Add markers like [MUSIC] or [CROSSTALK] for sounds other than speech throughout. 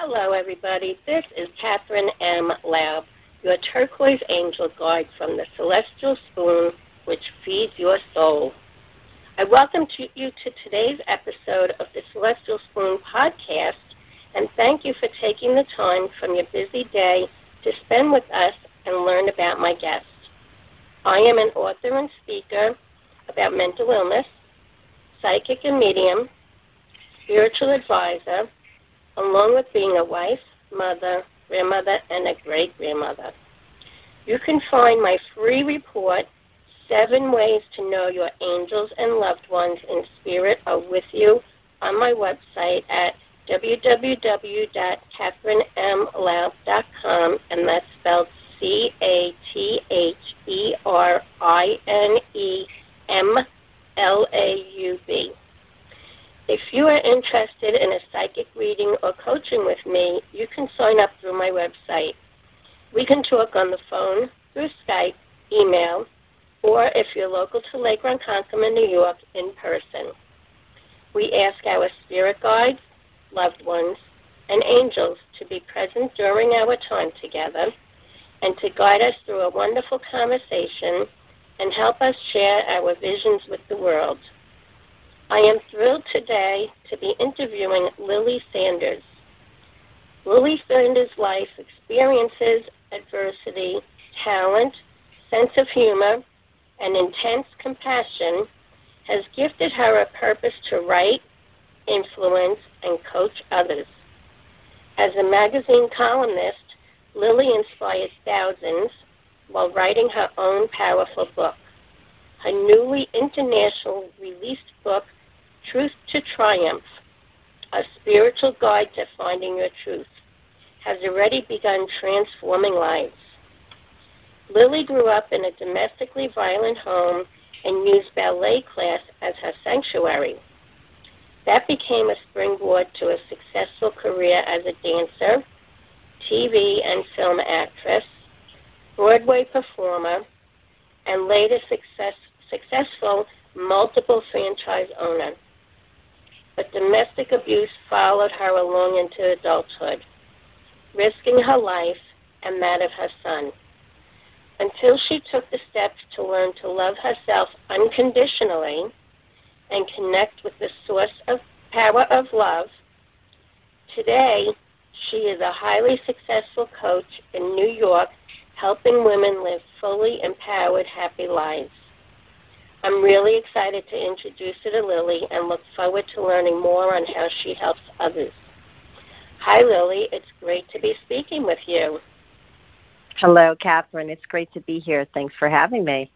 Hello, everybody. This is Catherine M. Laub, your turquoise angel guide from the Celestial Spoon, which feeds your soul. I welcome to you to today's episode of the Celestial Spoon podcast, and thank you for taking the time from your busy day to spend with us and learn about my guest. I am an author and speaker about mental illness, psychic and medium, spiritual advisor, along with being a wife, mother, grandmother, and a great grandmother. You can find my free report, Seven Ways to Know Your Angels and Loved Ones in Spirit Are With You, on my website at www.catherinemlaub.com, and that's spelled C A T H E R I N E M L A U B. If you are interested in a psychic reading or coaching with me, you can sign up through my website. We can talk on the phone, through Skype, email, or if you're local to Lake Ronkonkoma, New York, in person. We ask our spirit guides, loved ones, and angels to be present during our time together and to guide us through a wonderful conversation and help us share our visions with the world. I am thrilled today to be interviewing Lily Sanders. Lily Sanders' life experiences, adversity, talent, sense of humor, and intense compassion has gifted her a purpose to write, influence, and coach others. As a magazine columnist, Lily inspires thousands while writing her own powerful book. Her newly international released book, Truth to Triumph, a spiritual guide to finding your truth, has already begun transforming lives. Lily grew up in a domestically violent home and used ballet class as her sanctuary. That became a springboard to a successful career as a dancer, TV and film actress, Broadway performer, and later success, successful multiple franchise owner but domestic abuse followed her along into adulthood, risking her life and that of her son. Until she took the steps to learn to love herself unconditionally and connect with the source of power of love, today she is a highly successful coach in New York helping women live fully empowered, happy lives. I'm really excited to introduce you to Lily and look forward to learning more on how she helps others. Hi, Lily. It's great to be speaking with you. Hello, Catherine. It's great to be here. Thanks for having me.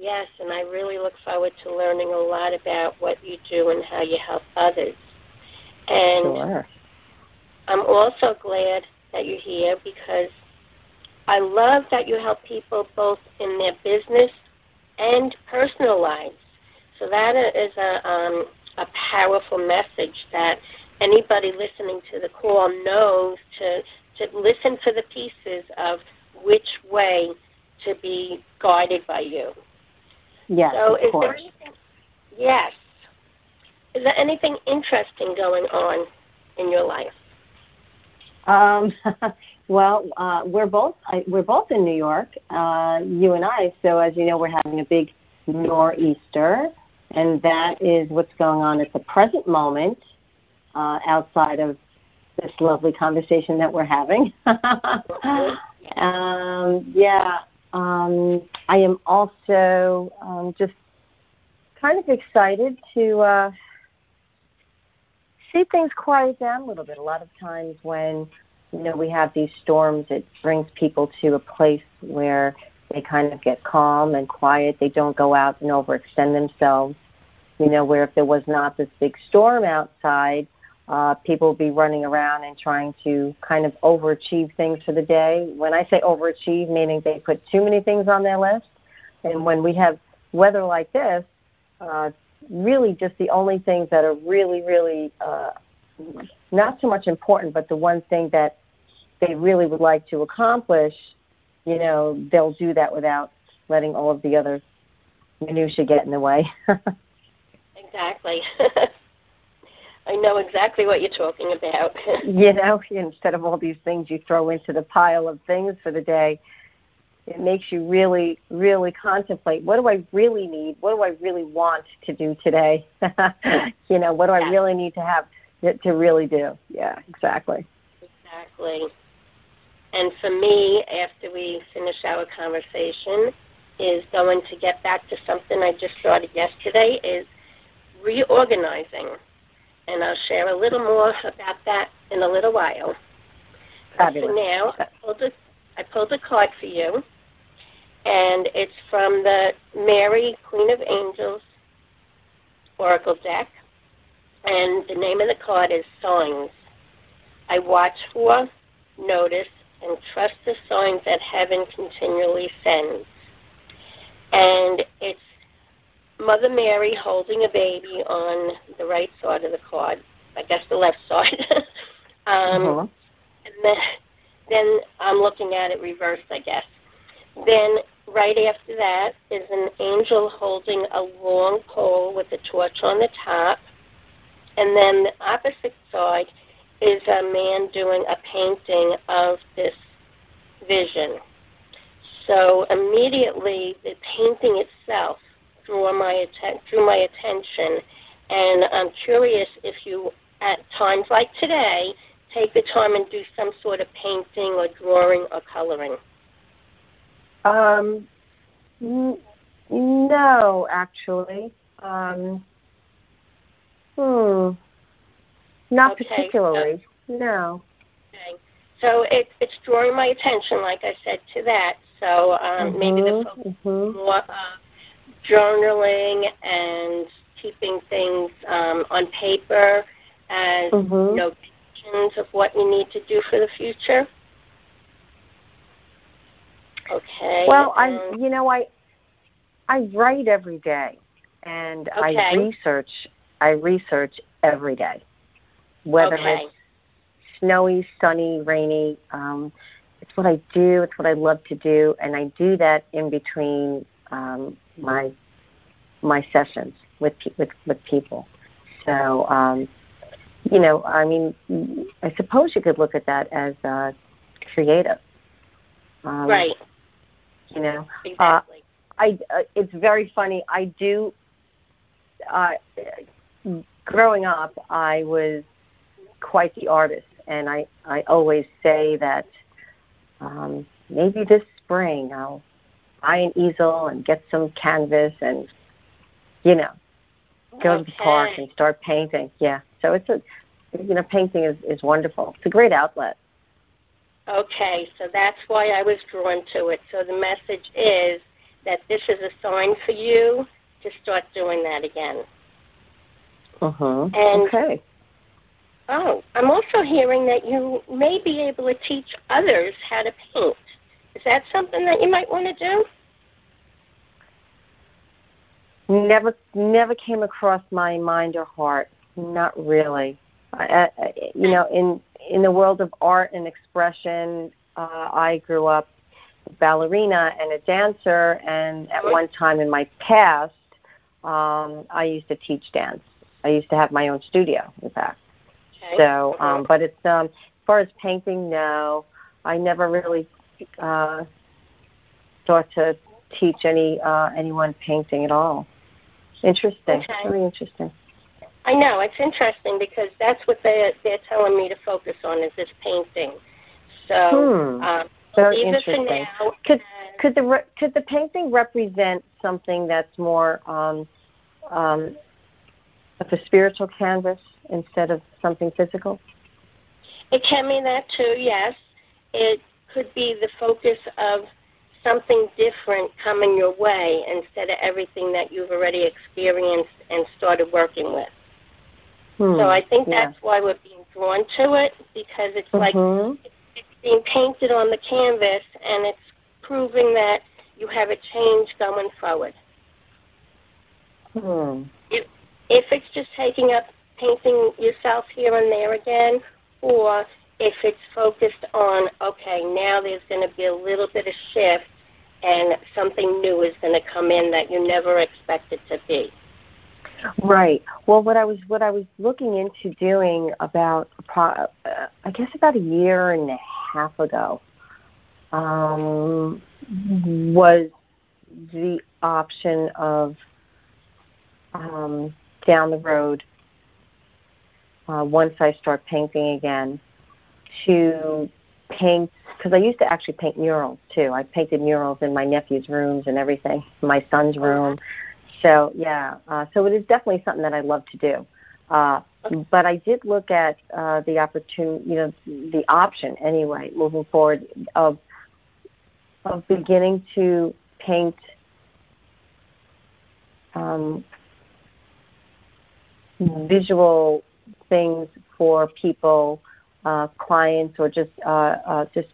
Yes, and I really look forward to learning a lot about what you do and how you help others. And sure. I'm also glad that you're here because I love that you help people both in their business and personal lives. So that is a, um, a powerful message that anybody listening to the call knows to, to listen to the pieces of which way to be guided by you. Yes, so of is course. There anything, yes. Is there anything interesting going on in your life? Um, [LAUGHS] well, uh, we're both I, we're both in New York, uh, you and I. So as you know, we're having a big nor'easter, and that is what's going on at the present moment, uh, outside of this lovely conversation that we're having. [LAUGHS] um, yeah, um, I am also um, just kind of excited to. Uh, see things quiet down a little bit. A lot of times when you know we have these storms, it brings people to a place where they kind of get calm and quiet. They don't go out and overextend themselves. You know, where if there was not this big storm outside, uh, people would be running around and trying to kind of overachieve things for the day. When I say overachieve, meaning they put too many things on their list. And when we have weather like this, uh, really just the only things that are really, really uh, not so much important, but the one thing that they really would like to accomplish, you know, they'll do that without letting all of the other minutia get in the way. [LAUGHS] exactly. [LAUGHS] I know exactly what you're talking about. [LAUGHS] you know, instead of all these things you throw into the pile of things for the day, it makes you really, really contemplate what do I really need? What do I really want to do today? [LAUGHS] you know, what do I really need to have to, to really do? Yeah, exactly. Exactly. And for me, after we finish our conversation, is going to get back to something I just started yesterday is reorganizing. And I'll share a little more about that in a little while. Fabulous. For now, I pulled, a, I pulled a card for you, and it's from the Mary, Queen of Angels Oracle deck. And the name of the card is Signs. I watch for, notice, and trust the signs that heaven continually sends. And it's Mother Mary holding a baby on the right side of the card, I guess the left side. [LAUGHS] um, uh-huh. And then, then I'm looking at it reversed, I guess. Then right after that is an angel holding a long pole with a torch on the top. And then the opposite side is a man doing a painting of this vision. So immediately the painting itself drew my atten- drew my attention, and I'm curious if you, at times like today, take the time and do some sort of painting or drawing or coloring. Um, n- no, actually. Um, hmm. Not okay, particularly. So, no. Okay. So it, it's drawing my attention, like I said, to that. So um, mm-hmm, maybe the mm-hmm, focus mm-hmm. more uh, journaling and keeping things um, on paper as mm-hmm. notations of what you need to do for the future. Okay. Well, I you know I I write every day and okay. I research I research every day. Whether okay. it's snowy, sunny, rainy, um, it's what I do. It's what I love to do, and I do that in between um, my my sessions with with with people. So, um, you know, I mean, I suppose you could look at that as uh, creative. Um, right. You know, exactly. Uh, I. Uh, it's very funny. I do. Uh, growing up, I was quite the artist, and I I always say that um, maybe this spring I'll buy an easel and get some canvas and you know go okay. to the park and start painting. Yeah, so it's a you know painting is is wonderful. It's a great outlet. Okay, so that's why I was drawn to it. So the message is that this is a sign for you to start doing that again. Uh huh. And okay. Oh, I'm also hearing that you may be able to teach others how to paint. Is that something that you might want to do? Never, never came across my mind or heart. Not really. I, I, you know, in in the world of art and expression, uh, I grew up a ballerina and a dancer, and at one time in my past, um, I used to teach dance. I used to have my own studio, in fact. Okay. So, um, but it's um, as far as painting, no, I never really uh, thought to teach any uh, anyone painting at all. Interesting, okay. very interesting. I know it's interesting because that's what they they're telling me to focus on is this painting. So, hmm. um, very interesting. now. Could could the re- could the painting represent something that's more um, um, of a spiritual canvas instead of something physical? It can mean that too, yes. It could be the focus of something different coming your way instead of everything that you've already experienced and started working with. Hmm. So I think yeah. that's why we're being drawn to it because it's mm-hmm. like it's being painted on the canvas and it's proving that you have a change going forward. Hmm. If, if it's just taking up painting yourself here and there again, or if it's focused on, okay, now there's going to be a little bit of shift and something new is going to come in that you never expected to be. Right. Well, what I was what I was looking into doing about uh, I guess about a year and a half ago um, was the option of um, down the road uh, once I start painting again to paint because I used to actually paint murals too. I painted murals in my nephew's rooms and everything, my son's room. So yeah, uh, so it is definitely something that I love to do. Uh, but I did look at uh, the opportunity, you know, the option anyway, moving forward of of beginning to paint um, visual things for people, uh, clients, or just uh, uh, just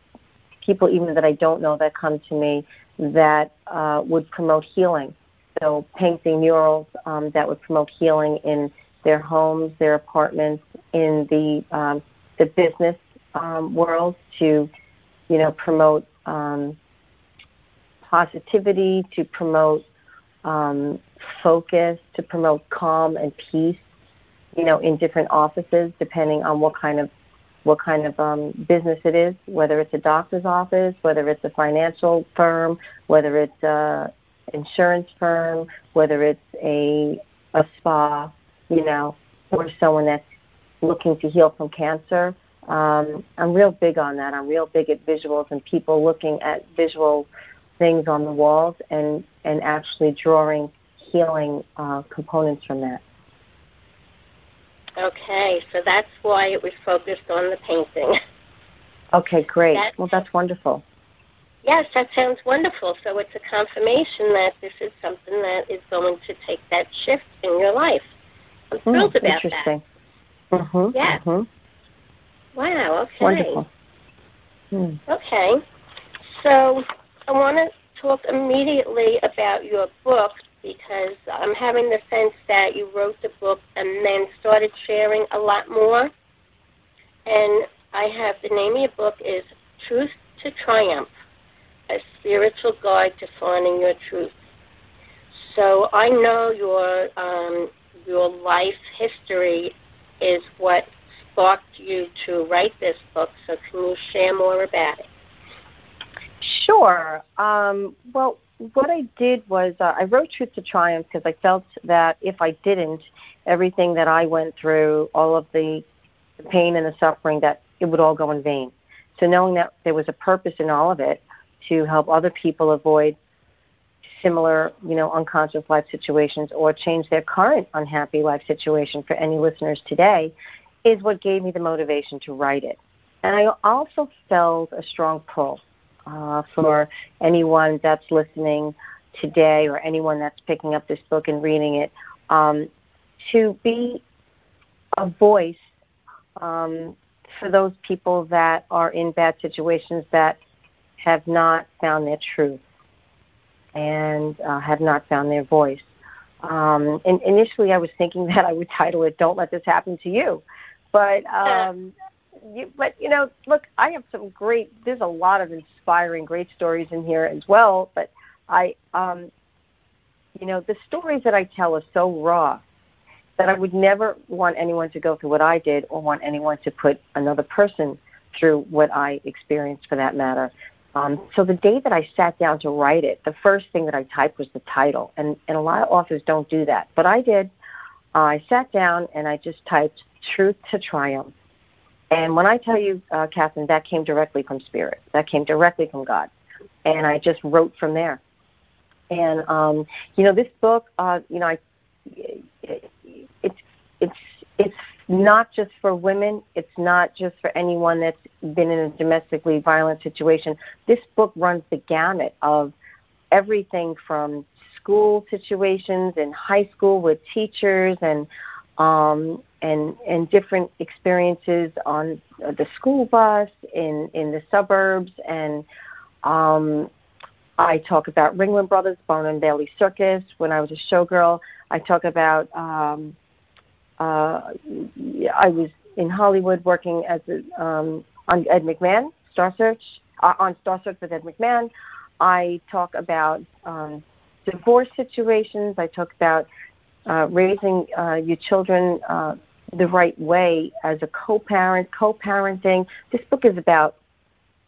people even that I don't know that come to me that uh, would promote healing. So painting murals um, that would promote healing in their homes, their apartments, in the um, the business um, world to, you know, promote um, positivity, to promote um, focus, to promote calm and peace, you know, in different offices, depending on what kind of what kind of um, business it is, whether it's a doctor's office, whether it's a financial firm, whether it's a insurance firm, whether it's a a spa, you know, or someone that's looking to heal from cancer. Um, I'm real big on that. I'm real big at visuals and people looking at visual things on the walls and and actually drawing healing uh, components from that. Okay, so that's why it was focused on the painting. Okay, great. That's, well, that's wonderful. Yes, that sounds wonderful. So it's a confirmation that this is something that is going to take that shift in your life. I'm hmm, thrilled mm, about interesting. that. Mm-hmm, yeah. Mm-hmm. Wow. Okay. Wonderful. Mm. Okay. So I want to talk immediately about your book because I'm having the sense that you wrote the book and then started sharing a lot more. And I have the name of your book is Truth to Triumph, a spiritual guide to finding your truth. So I know your um, your life history is what sparked you to write this book. So can you share more about it? Sure. Um, well, what I did was uh, I wrote Truth to Triumph because I felt that if I didn't, everything that I went through, all of the, the pain and the suffering, that it would all go in vain. So knowing that there was a purpose in all of it to help other people avoid similar, you know, unconscious life situations or change their current unhappy life situation for any listeners today is what gave me the motivation to write it. And I also felt a strong pull uh, for anyone that's listening today or anyone that's picking up this book and reading it um, to be a voice um, for those people that are in bad situations that have not found their truth and uh, have not found their voice. Um, and initially, I was thinking [LAUGHS] that I would title it "Don't Let This Happen to You," but [LAUGHS] um, you, but you know, look, I have some great. There's a lot of inspiring, great stories in here as well. But I, um, you know, the stories that I tell are so raw that I would never want anyone to go through what I did, or want anyone to put another person through what I experienced, for that matter. Um, so the day that I sat down to write it, the first thing that I typed was the title, and and a lot of authors don't do that, but I did. Uh, I sat down and I just typed "Truth to Triumph." And when I tell you, uh, Catherine, that came directly from Spirit. That came directly from God. And I just wrote from there. And um, you know, this book, uh, you know, I, it, it's it's it's not just for women. It's not just for anyone that's been in a domestically violent situation. This book runs the gamut of everything from school situations in high school with teachers and um, and and different experiences on the school bus in in the suburbs and um I talk about Ringling Brothers, Barnum and Bailey Circus. When I was a showgirl, I talk about um, I was in Hollywood working as a, um, on Ed McMahon, Star Search, uh, on Star Search with Ed McMahon. I talk about um, divorce situations. I talk about uh, raising uh, your children uh, the right way as a co-parent, co-parenting. This book is about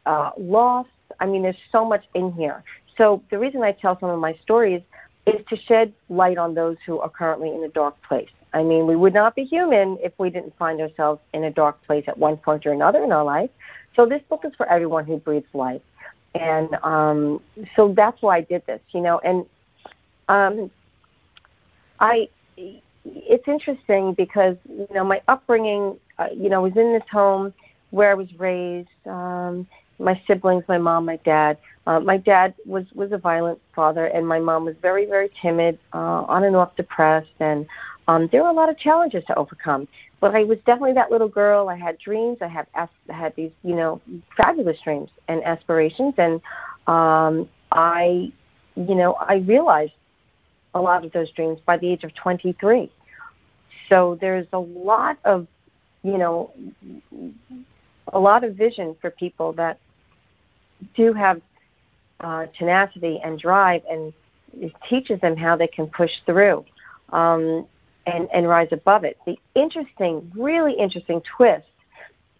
uh, loss. I mean, there's so much in here. So the reason I tell some of my stories is to shed light on those who are currently in a dark place. I mean, we would not be human if we didn't find ourselves in a dark place at one point or another in our life. So this book is for everyone who breathes life. And um, so that's why I did this, you know. And um, I, it's interesting because you know my upbringing, uh, you know, was in this home where I was raised. Um, my siblings, my mom, my dad. Uh, my dad was was a violent father, and my mom was very very timid, uh, on and off depressed, and um, there were a lot of challenges to overcome. But I was definitely that little girl. I had dreams. I had I had these you know fabulous dreams and aspirations, and um, I you know I realized a lot of those dreams by the age of 23. So there's a lot of you know a lot of vision for people that do have uh, tenacity and drive, and it teaches them how they can push through um, and, and rise above it. The interesting, really interesting twist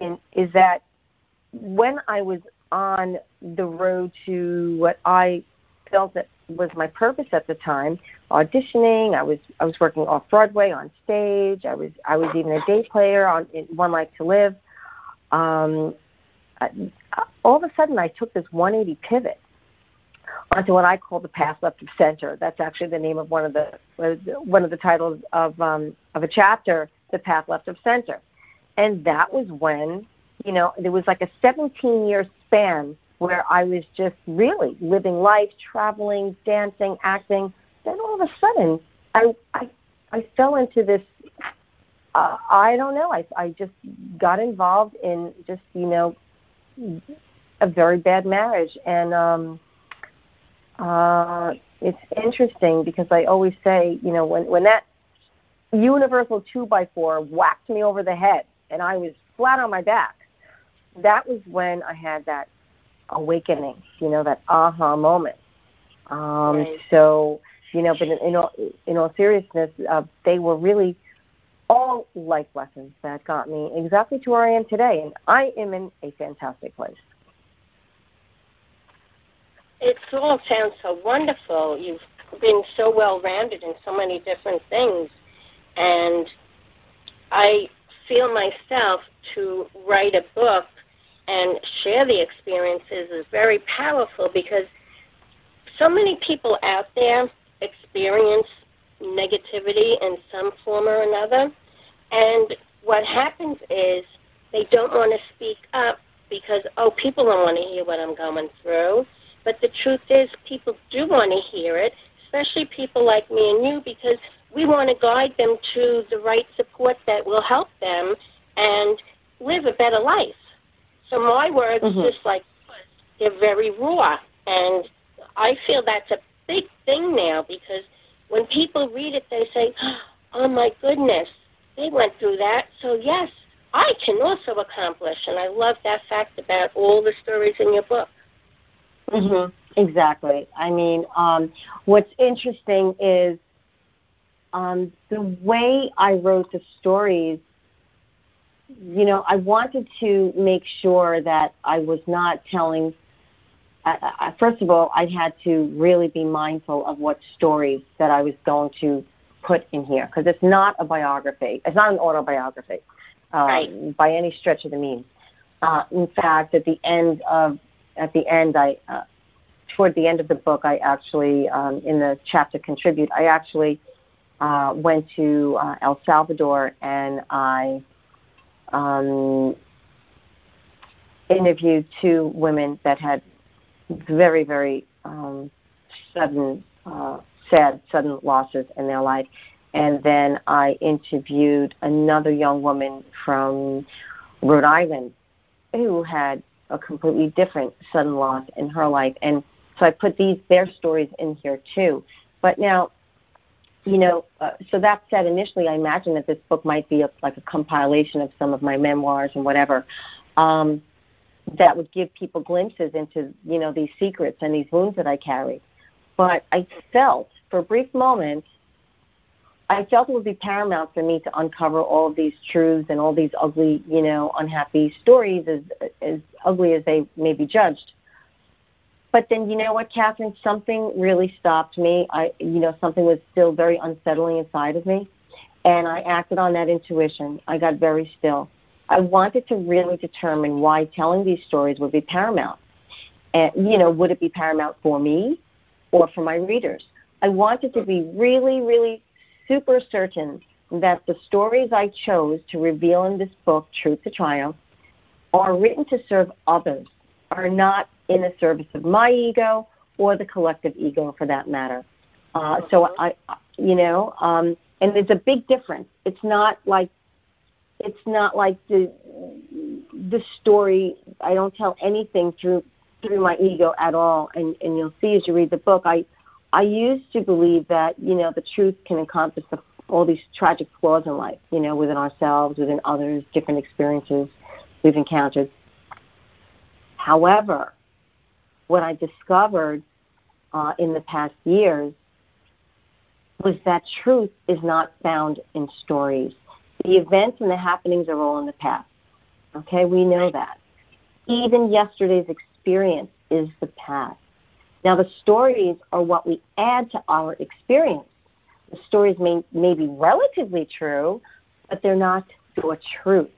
in, is that when I was on the road to what I felt that was my purpose at the time, auditioning. I was I was working off Broadway on stage. I was I was even a day player on in One Life to Live. Um, I, all of a sudden I took this 180 pivot onto what I call the path left of center. That's actually the name of one of the one of the titles of um, of a chapter, the path left of center, and that was when you know there was like a 17 year span where I was just really living life, traveling, dancing, acting. Then all of a sudden, I I, I fell into this. Uh, I don't know. I I just got involved in just you know a very bad marriage, and um, uh, it's interesting because I always say, you know, when when that universal two by four whacked me over the head and I was flat on my back, that was when I had that awakening, you know, that aha moment. Um, right. So, you know, but in, in all in all seriousness, uh, they were really all life lessons that got me exactly to where I am today, and I am in a fantastic place. It all sounds so wonderful. You've been so well rounded in so many different things, and I feel myself to write a book and share the experiences is very powerful because so many people out there experience negativity in some form or another. And what happens is they don't want to speak up because, oh, people don't want to hear what I'm going through. But the truth is, people do want to hear it, especially people like me and you, because we want to guide them to the right support that will help them and live a better life. So my words, mm-hmm. just like they're very raw, and I feel that's a big thing now because when people read it, they say, [GASPS] "Oh my goodness, they went through that." So yes, I can also accomplish, and I love that fact about all the stories in your book. Mhm. Exactly. I mean, um, what's interesting is um, the way I wrote the stories. You know, I wanted to make sure that I was not telling I, first of all, I had to really be mindful of what stories that I was going to put in here because it's not a biography. It's not an autobiography um, right. by any stretch of the means. Uh, in fact, at the end of at the end, I uh, toward the end of the book, I actually um, in the chapter contribute, I actually uh, went to uh, El Salvador and I um, interviewed two women that had very, very um, sudden, uh, sad, sudden losses in their life. And then I interviewed another young woman from Rhode Island who had a completely different sudden loss in her life. And so I put these their stories in here too. But now, you know, uh, so that said, initially I imagined that this book might be a, like a compilation of some of my memoirs and whatever. Um, that would give people glimpses into you know these secrets and these wounds that I carry. But I felt for a brief moment I felt it would be paramount for me to uncover all of these truths and all these ugly, you know, unhappy stories, as as ugly as they may be judged. But then, you know what, Catherine? Something really stopped me. I, you know, something was still very unsettling inside of me, and I acted on that intuition. I got very still. I wanted to really determine why telling these stories would be paramount. And, you know, would it be paramount for me or for my readers? I wanted to be really, really super certain that the stories I chose to reveal in this book, Truth to Triumph, are written to serve others, are not in the service of my ego or the collective ego for that matter. Uh, so I, you know, um, and there's a big difference. It's not like it's not like the the story. I don't tell anything through through my ego at all. And and you'll see as you read the book, I I used to believe that you know the truth can encompass the, all these tragic flaws in life. You know, within ourselves, within others, different experiences we've encountered. However, what I discovered uh, in the past years was that truth is not found in stories. The events and the happenings are all in the past. Okay, we know that. Even yesterday's experience is the past. Now, the stories are what we add to our experience. The stories may, may be relatively true, but they're not your truth.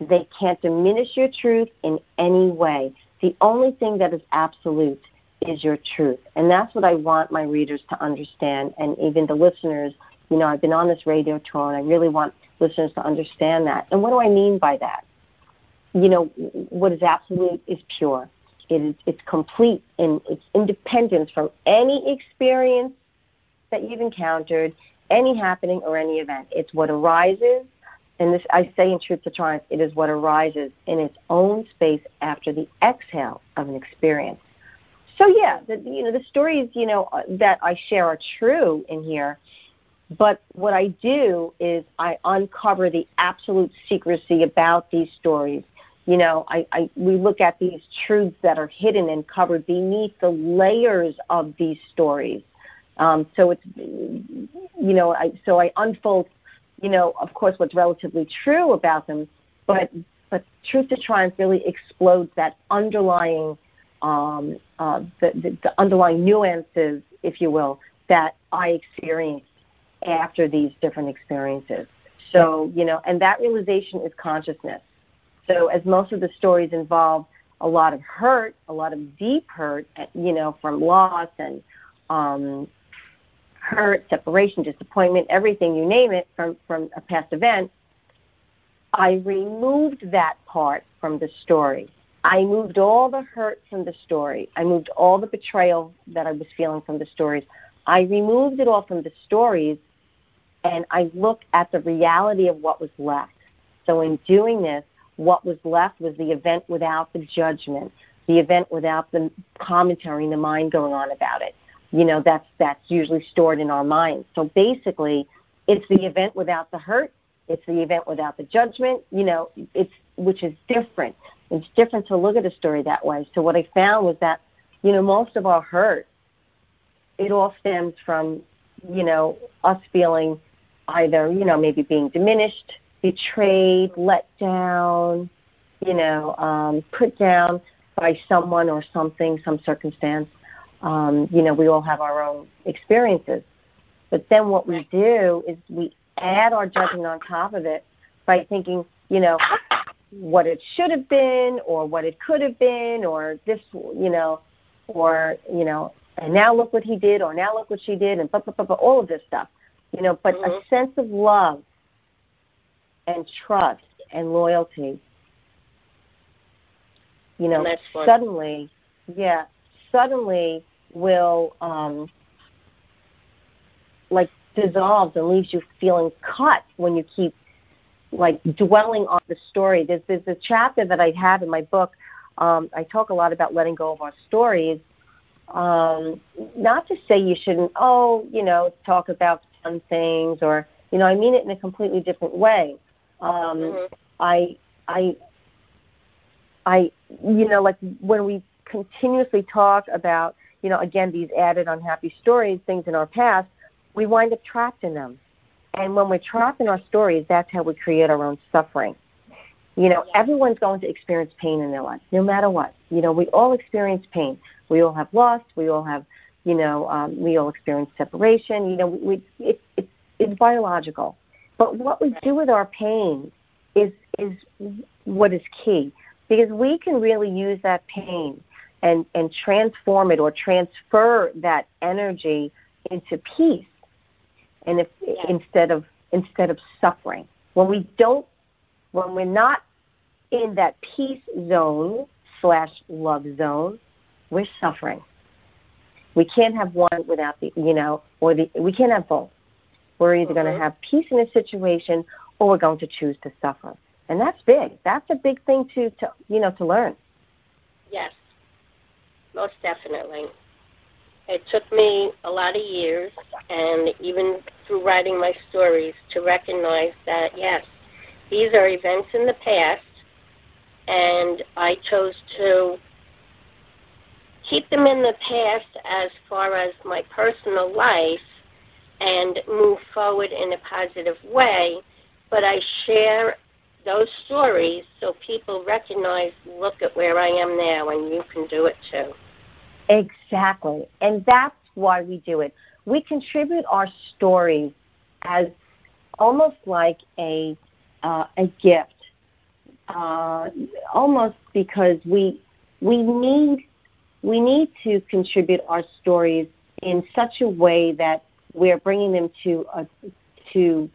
They can't diminish your truth in any way. The only thing that is absolute is your truth. And that's what I want my readers to understand and even the listeners. You know, I've been on this radio tour and I really want listeners to understand that. And what do I mean by that? You know, what is absolute is pure. It is it's complete in its independence from any experience that you've encountered, any happening or any event. It's what arises, and this I say in Truth to Triumph, it is what arises in its own space after the exhale of an experience. So yeah, the, you know the stories you know uh, that I share are true in here, but what I do is I uncover the absolute secrecy about these stories. You know, I, I we look at these truths that are hidden and covered beneath the layers of these stories. Um, so it's you know, I so I unfold, you know, of course what's relatively true about them, but but truth to triumph really explodes that underlying um, uh, the, the, the underlying nuances, if you will, that I experienced after these different experiences. So, you know, and that realization is consciousness. So, as most of the stories involve a lot of hurt, a lot of deep hurt, you know, from loss and um, hurt, separation, disappointment, everything you name it from from a past event, I removed that part from the story. I moved all the hurt from the story. I moved all the betrayal that I was feeling from the stories. I removed it all from the stories and I looked at the reality of what was left. So in doing this, what was left was the event without the judgment, the event without the commentary and the mind going on about it. You know, that's that's usually stored in our minds. So basically, it's the event without the hurt, it's the event without the judgment, you know, it's which is different. It's different to look at a story that way. So what I found was that, you know, most of our hurt, it all stems from, you know, us feeling either, you know, maybe being diminished, betrayed, let down, you know, um, put down by someone or something, some circumstance. Um, you know, we all have our own experiences. But then what we do is we add our judgment on top of it by thinking, you know, what it should have been or what it could have been or this, you know, or, you know, and now look what he did or now look what she did and blah, blah, blah, blah, all of this stuff you know, but mm-hmm. a sense of love and trust and loyalty, you know, suddenly, yeah, suddenly will um, like dissolves and leaves you feeling cut when you keep like dwelling on the story. There's there's a chapter that I have in my book. Um, I talk a lot about letting go of our stories. Um, not to say you shouldn't, oh, you know, talk about fun things or you know i mean it in a completely different way um mm-hmm. i i i you know like when we continuously talk about you know again these added unhappy stories things in our past we wind up trapped in them And when we're trapped in our stories, that's how we create our own suffering. You know, everyone's going to experience pain in their life, no matter what. You know, we all experience pain. We all have loss. We all have, you know, um, we all experience separation. You know, we, we it, it, it's biological. But what we do with our pain is is what is key because we can really use that pain and and transform it or transfer that energy into peace. And if yes. instead of instead of suffering. When we don't when we're not in that peace zone slash love zone we're suffering. We can't have one without the you know or the we can't have both we're either going to uh-huh. have peace in a situation or we're going to choose to suffer. And that's big. That's a big thing to to you know to learn. Yes. Most definitely. It took me a lot of years, and even through writing my stories, to recognize that, yes, these are events in the past, and I chose to keep them in the past as far as my personal life and move forward in a positive way, but I share those stories so people recognize, look at where I am now, and you can do it too. Exactly. And that's why we do it. We contribute our stories as almost like a uh, a gift, uh, almost because we we need we need to contribute our stories in such a way that we're bringing them to a to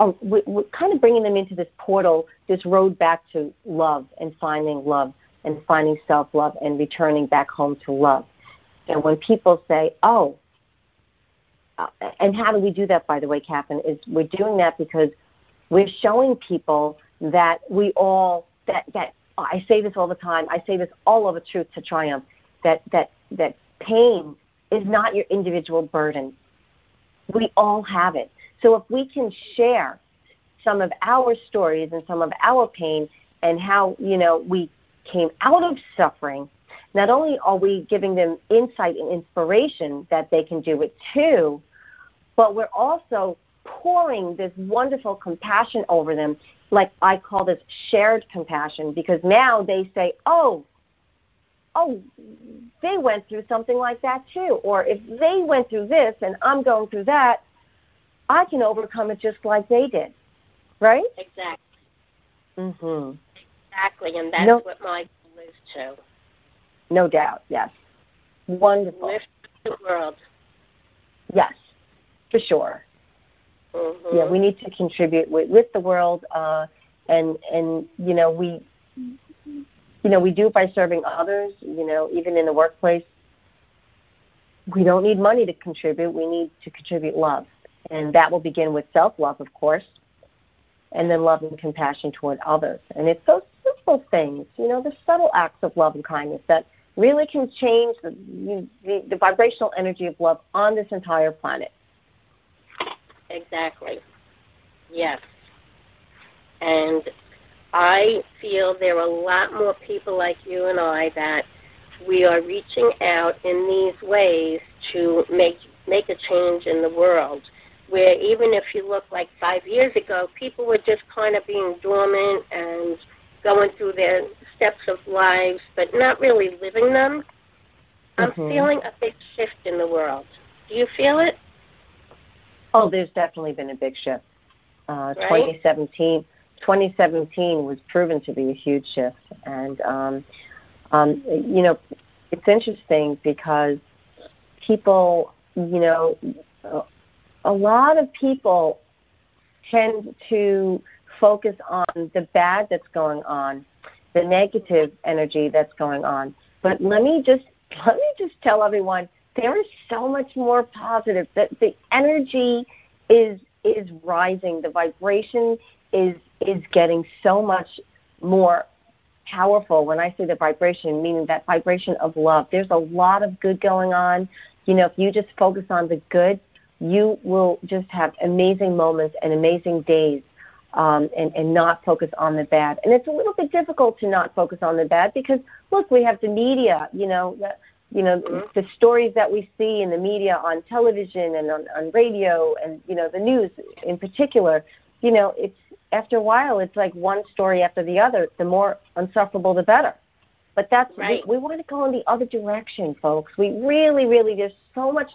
oh, we're kind of bringing them into this portal, this road back to love and finding love and finding self love and returning back home to love. And when people say, oh, uh, and how do we do that, by the way, Catherine? Is we're doing that because we're showing people that we all that that I say this all the time. I say this all over Truth to Triumph. That that that pain is not your individual burden. We all have it. So if we can share some of our stories and some of our pain and how you know we came out of suffering, not only are we giving them insight and inspiration that they can do it too, but we're also pouring this wonderful compassion over them. Like I call this shared compassion because now they say, oh, oh, they went through something like that too. Or if they went through this and I'm going through that, I can overcome it just like they did. Right? Exactly. Mhm. Exactly, and that's no, what my goal is too. No doubt, yes. Wonderful. Lift the world. Yes, for sure. Mm-hmm. Yeah, we need to contribute with, with the world, uh, and and you know we, you know, we do by serving others. You know, even in the workplace, we don't need money to contribute. We need to contribute love, and that will begin with self love, of course, and then love and compassion toward others. And it's those simple things, you know, the subtle acts of love and kindness that really can change the, the, the vibrational energy of love on this entire planet. Exactly. Yes. And I feel there are a lot more people like you and I that we are reaching out in these ways to make make a change in the world where even if you look like five years ago, people were just kind of being dormant and going through their steps of lives, but not really living them. I'm mm-hmm. feeling a big shift in the world. Do you feel it? Oh, there's definitely been a big shift. Uh, right? 2017, 2017 was proven to be a huge shift, and um, um, you know, it's interesting because people, you know, a lot of people tend to focus on the bad that's going on, the negative energy that's going on. But let me just [LAUGHS] let me just tell everyone there is so much more positive. That the energy is is rising. The vibration is is getting so much more powerful. When I say the vibration, meaning that vibration of love. There's a lot of good going on. You know, if you just focus on the good, you will just have amazing moments and amazing days um, and, and not focus on the bad. And it's a little bit difficult to not focus on the bad because, look, we have the media, you know, you know Mhm. the stories that we see in the media on television and on, on radio and you know the news in particular you know it's after a while it's like one story after the other. The more unsufferable the better. But that's Right. we, we want to go in the other direction folks. We really really there's so much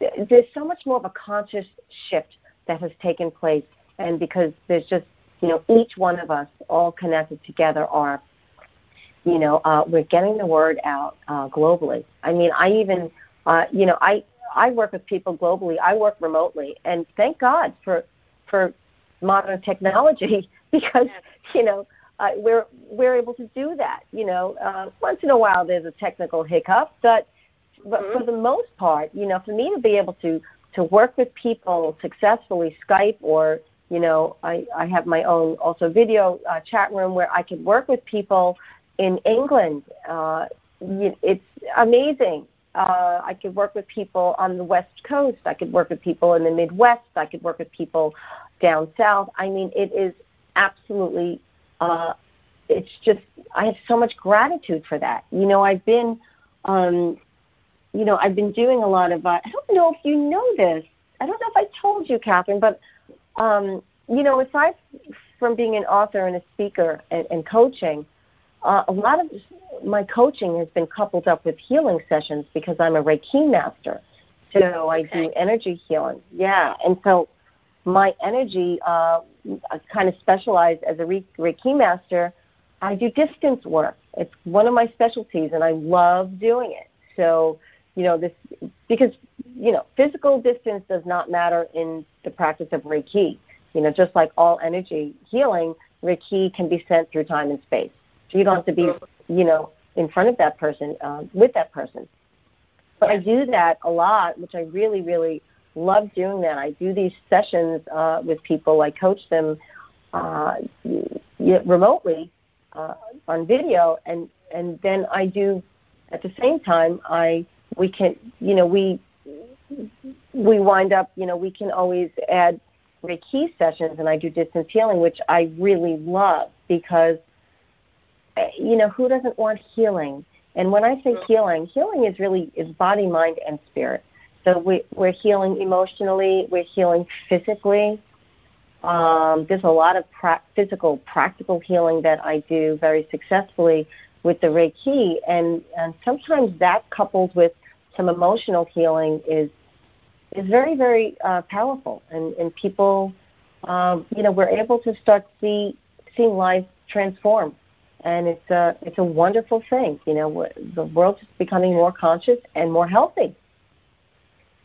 there's so much more of a conscious shift that has taken place. And because there's just you know each one of us all connected together are you know uh, we're getting the word out uh, globally. I mean i even uh, you know i i work with people globally. I work remotely. And thank god for for modern technology [LAUGHS] because you know uh, we're we're able to do that you know. Uh, once in a while there's a technical hiccup but but Mhm. for the most part you know for me to be able to to work with people successfully skype or you know i i have my own also video uh, chat room where i can work with people in england uh it's amazing uh i could work with people on the west coast i could work with people in the midwest i could work with people down south i mean it is absolutely uh it's just i have so much gratitude for that you know i've been um you know, I've been doing a lot of. Uh, I don't know if you know this. I don't know if I told you, Catherine, but um, you know, aside from being an author and a speaker and, and coaching, uh, a lot of my coaching has been coupled up with healing sessions because I'm a Reiki master. So I do energy healing. Yeah, and so my energy, uh, I kind of specialize as a Reiki master. I do distance work. It's one of my specialties, and I love doing it. So you know this because you know physical distance does not matter in the practice of reiki you know just like all energy healing reiki can be sent through time and space so you don't have to be you know in front of that person uh, with that person. But i do that a lot which i really really love doing that. I do these sessions uh, with people. I coach them uh, remotely uh, on video. And and then i do at the same time i we can you know we we wind up you know we can always add reiki sessions and i do distance healing which i really love because you know who doesn't want healing? And when i say healing healing is really is body mind and spirit. So we, we're healing emotionally we're healing physically. Um, there's a lot of pra- physical practical healing that i do very successfully with the reiki. And, and sometimes that coupled with some emotional healing is is very very uh, powerful. And and people um, you know we're able to start see seeing life transform and it's a it's a wonderful thing you know the world's becoming more conscious and more healthy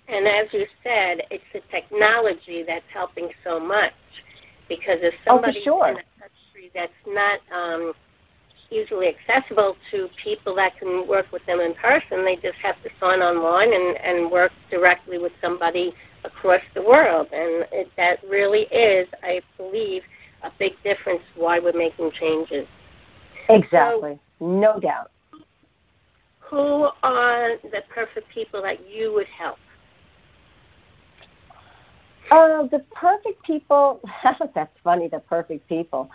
And as you said, it's the technology that's helping so much because if Oh, somebody sure. in a country that's not um, easily accessible to people that can work with them in person, they just have to sign online and, and work directly with somebody across the world. And it, that really is, I believe, a big difference why we're making changes. Exactly no doubt Who are the perfect people that you would help? uh, the perfect people [LAUGHS] that's funny the perfect people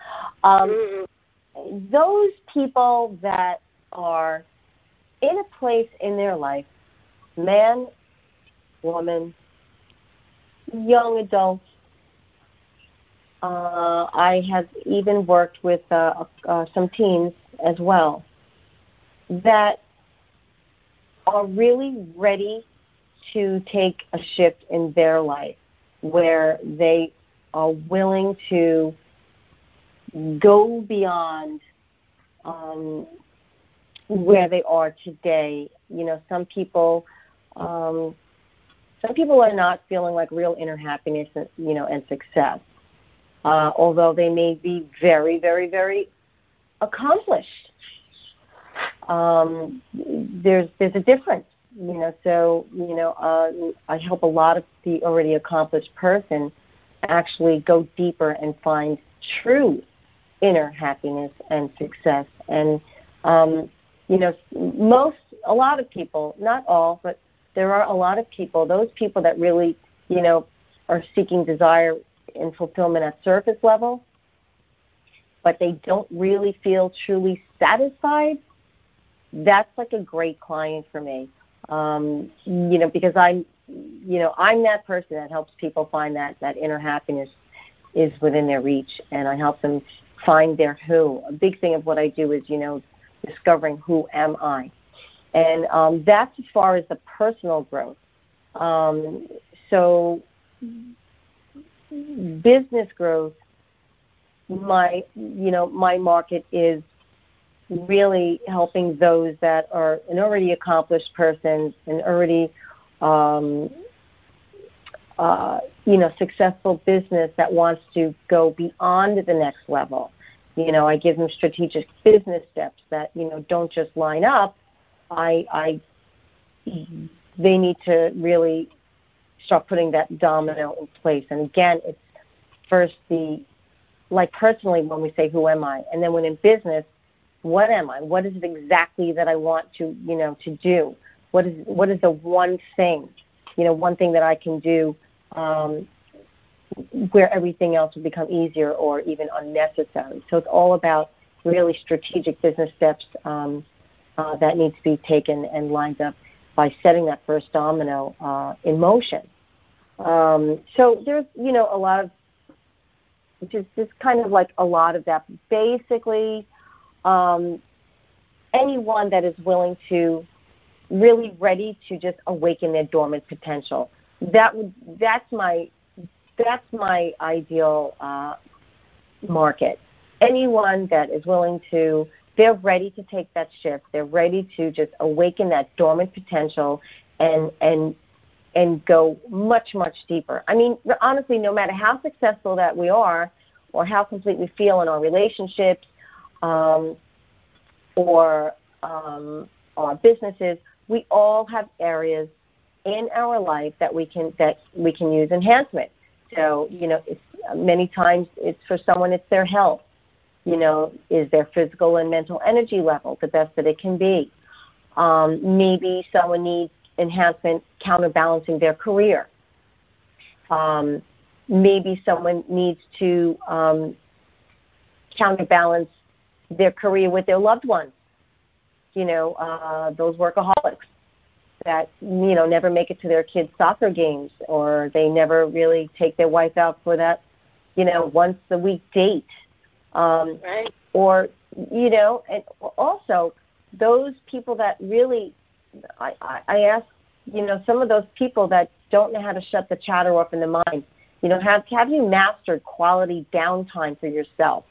um, Mm, those people that are in a place in their life, man, woman, young adults. Uh, I have even worked with uh, uh, some teens as well that are really ready to take a shift in their life where they are willing to go beyond um, where they are today. You know, some people, um, some people are not feeling like real inner happiness, you know, and success. Uh, although they may be very, very, very accomplished. Um, there's there's a difference, you know. So you know, uh, I help a lot of the already accomplished person actually go deeper and find true inner happiness and success. And um, you know, most a lot of people, not all, but there are a lot of people. Those people that really, you know, are seeking desire and fulfillment at surface level, but they don't really feel truly satisfied. that's like a great client for me. Um, you know, because I'm, you know, I'm that person that helps people find that that inner happiness is within their reach, and I help them find their who. A big thing of what I do is, you know, discovering who am I, and um, that's as far as the personal growth. Um, so, business growth. My, you know, my market is really helping those that are an already accomplished person, an already um, uh, you know successful business that wants to go beyond the next level. You know, I give them strategic business steps that you know don't just line up. I, I they need to really start putting that domino in place. And again, it's first the like personally when we say who am I, and then when in business what am I? What is it exactly that I want to, you know, to do? What is what is the one thing, you know, one thing that I can do um, where everything else will become easier or even unnecessary. So it's all about really strategic business steps um, uh, that need to be taken and lined up by setting that first domino uh, in motion. Um, so there's, you know, a lot of just just kind of like a lot of that. Basically, um, anyone that is willing to really ready to just awaken their dormant potential. That would that's my that's my ideal uh, market. Anyone that is willing to they're ready to take that shift. They're ready to just awaken that dormant potential and and and go much much deeper. I mean, honestly, no matter how successful that we are or how complete we feel in our relationships um, or um, our businesses, we all have areas in our life that we can that we can use enhancement. So you know, many times it's for someone it's their health. You know, is their physical and mental energy level the best that it can be? Um, maybe someone needs enhancement counterbalancing their career. Um, maybe someone needs to um, counterbalance their career with their loved ones. You know, uh, those workaholics that you know never make it to their kids' soccer games, or they never really take their wife out for that, you know, once a week date. Um, right. Or you know, and also those people that really, I, I, I ask, you know, some of those people that don't know how to shut the chatter off in the mind. You know, have have you mastered quality downtime for yourself?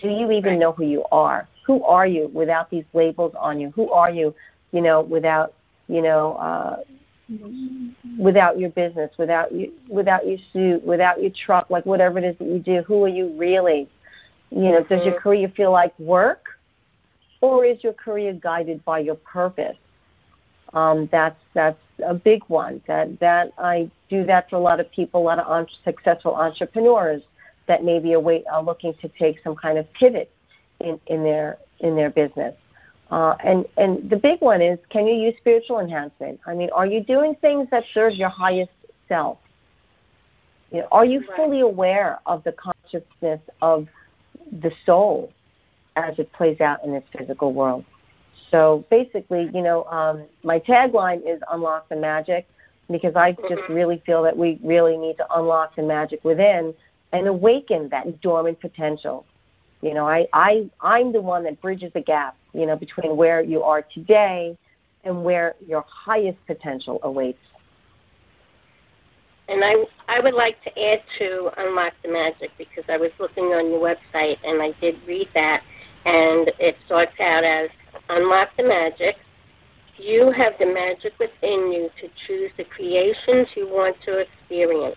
Do you even know who you are? Who are you without these labels on you? Who are you, you know, without, you know, uh, without your business, without you, without your suit, without your truck, like whatever it is that you do? Who are you really? You know, does your mm-hmm. career feel like work, or is your career guided by your purpose? Um, that's that's a big one. That that I do that for a lot of people, a lot of successful entrepreneurs that maybe are, wait, are looking to take some kind of pivot in, in their in their business. Uh, and and the big one is, can you use spiritual enhancement? I mean, are you doing things that serve your highest self? You know, are you fully aware of the consciousness of the soul as it plays out in this physical world? So basically, you know, um, my tagline is unlock the magic because I just mm-hmm. really feel that we really need to unlock the magic within and awaken that dormant potential. You know, I, I I'm the one that bridges the gap, you know, between where you are today and where your highest potential awaits. And I I would like to add to Unlock the Magic because I was looking on your website and I did read that and it starts out as Unlock the Magic. You have the magic within you to choose the creations you want to experience.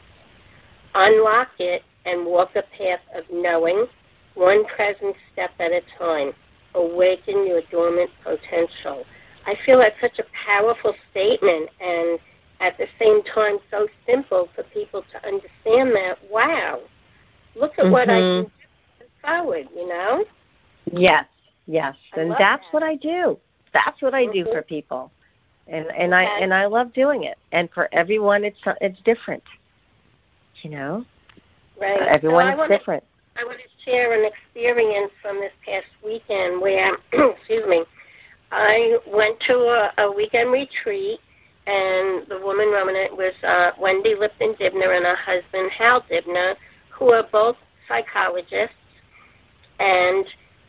Unlock it and walk a path of knowing, one present step at a time. Awaken your dormant potential. I feel that's such a powerful statement and at the same time so simple for people to understand that, wow, look at mm-hmm. what I mm-hmm. can do forward, you know? Yes, yes. I and that's that. what I do. That's what I mm-hmm. do for people. And and. I and I love doing it. And for everyone it's it's different. You know? Right. Uh, everyone's so different. I want to share an experience from this past weekend where, [CLEARS THROAT] excuse me, I went to a, a weekend retreat, and the woman running it was uh, Wendy Lipton Dibner and her husband Hal Dibner, who are both psychologists and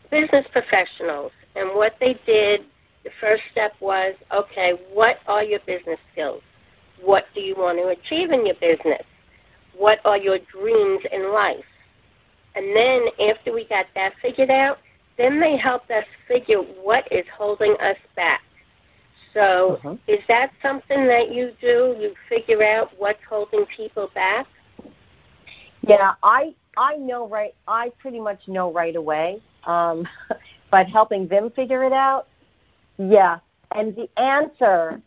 business professionals. And what they did, the first step was okay, what are your business skills? What do you want to achieve in your business? What are your dreams in life? And then after we got that figured out, then they helped us figure what is holding us back. So, uh-huh. is that something that you do? You figure out what's holding people back? Yeah, I I know right. I pretty much know right away. Um, [LAUGHS] but helping them figure it out, yeah. And the answer,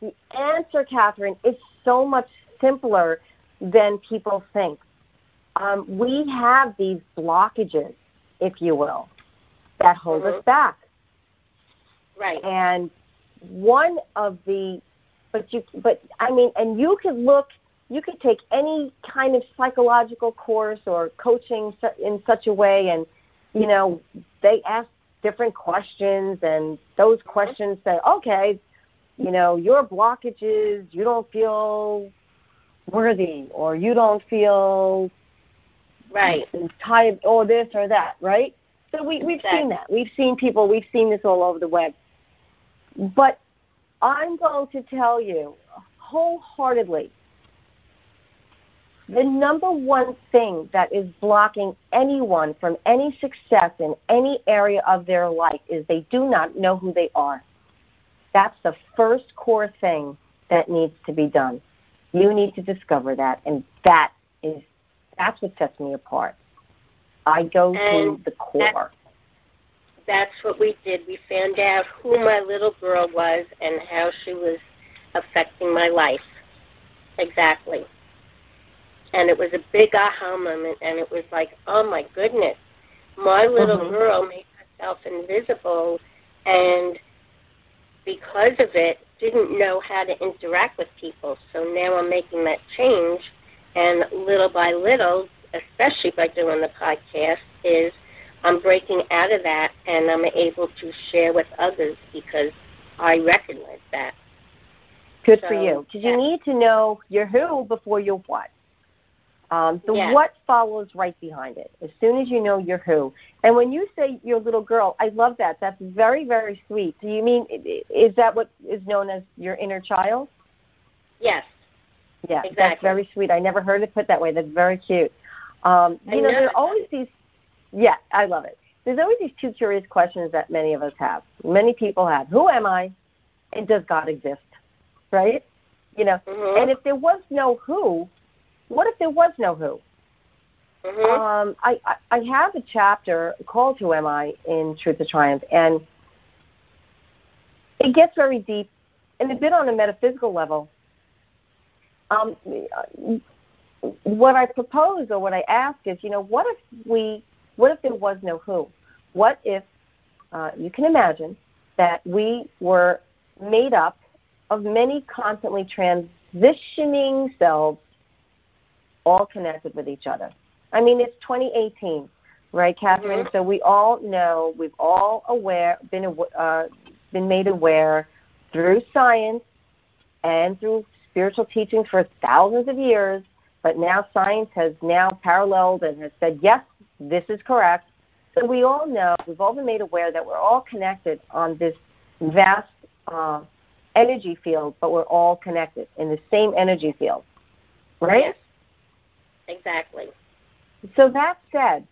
the answer, Catherine, is so much simpler than people think. Um, we have these blockages, if you will, that hold mm-hmm. us back. Right. And one of the, but you, but I mean, and you could look you could take any kind of psychological course or coaching in such a way and you know they ask different questions and those questions say okay you know your blockages you don't feel worthy or you don't feel right. tired or this or that right? So we we've exactly. seen that. We've seen people we've seen this all over the web but i'm going to tell you wholeheartedly the number one thing that is blocking anyone from any success in any area of their life is they do not know who they are. That's the first core thing that needs to be done. You need to discover that, and that is that's what sets me apart. I go and to the core. That, that's what we did. We found out who my little girl was and how she was affecting my life. Exactly and it was a big aha moment and it was like oh my goodness my little mm-hmm. girl made herself invisible and because of it didn't know how to interact with people so now i'm making that change and little by little especially by doing the podcast is i'm breaking out of that and i'm able to share with others because i recognize that good so, for you because you need to know your who before your what um, the yes. what follows right behind it as soon as you know your who. And when you say your little girl, I love that. That's very, very sweet. Do you mean, is that what is known as your inner child? Yes. Yeah, exactly. that's very sweet. I never heard it put that way. That's very cute. Um, you know, know, there are always these, yeah, I love it. There's always these two curious questions that many of us have. Many people have. Who am I? And does God exist? Right? You know, mm-hmm. and if there was no who, what if there was no who? Mm-hmm. Um, I, I, I have a chapter called Who Am I in Truth to Triumph, and it gets very deep and a bit on a metaphysical level. Um, what I propose or what I ask is, you know, what if we, what if there was no who? What if uh, you can imagine that we were made up of many constantly transitioning selves all connected with each other. I mean, it's 2018, right, Catherine? Mm-hmm. So we all know, we've all aware, been uh, been made aware through science and through spiritual teachings for thousands of years. But now science has now paralleled and has said, yes, this is correct. So we all know, we've all been made aware that we're all connected on this vast uh, energy field, but we're all connected in the same energy field, right? Yes. Exactly. So that said,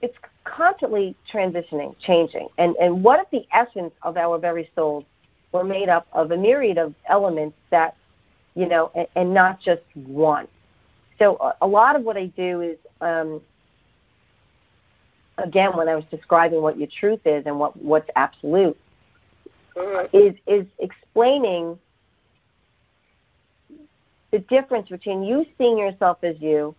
it's constantly transitioning, changing. And, and what if the essence of our very souls were made up of a myriad of elements that, you know, and, and not just one? So a, a, lot of what I do is, um, again, when I was describing what your truth is and what, what's absolute, mm-hmm. is, is explaining the difference between you seeing yourself as you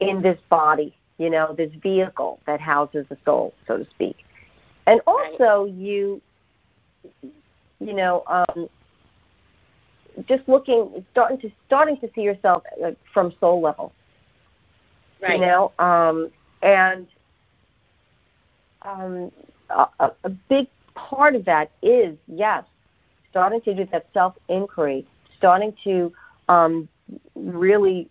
in this body, you know, this vehicle that houses the soul, so to speak, and also you, you know, um, just looking, starting to starting to see yourself from soul level. Right. You know, um, and um, a, a big part of that is yes, starting to do that self inquiry, starting to um, really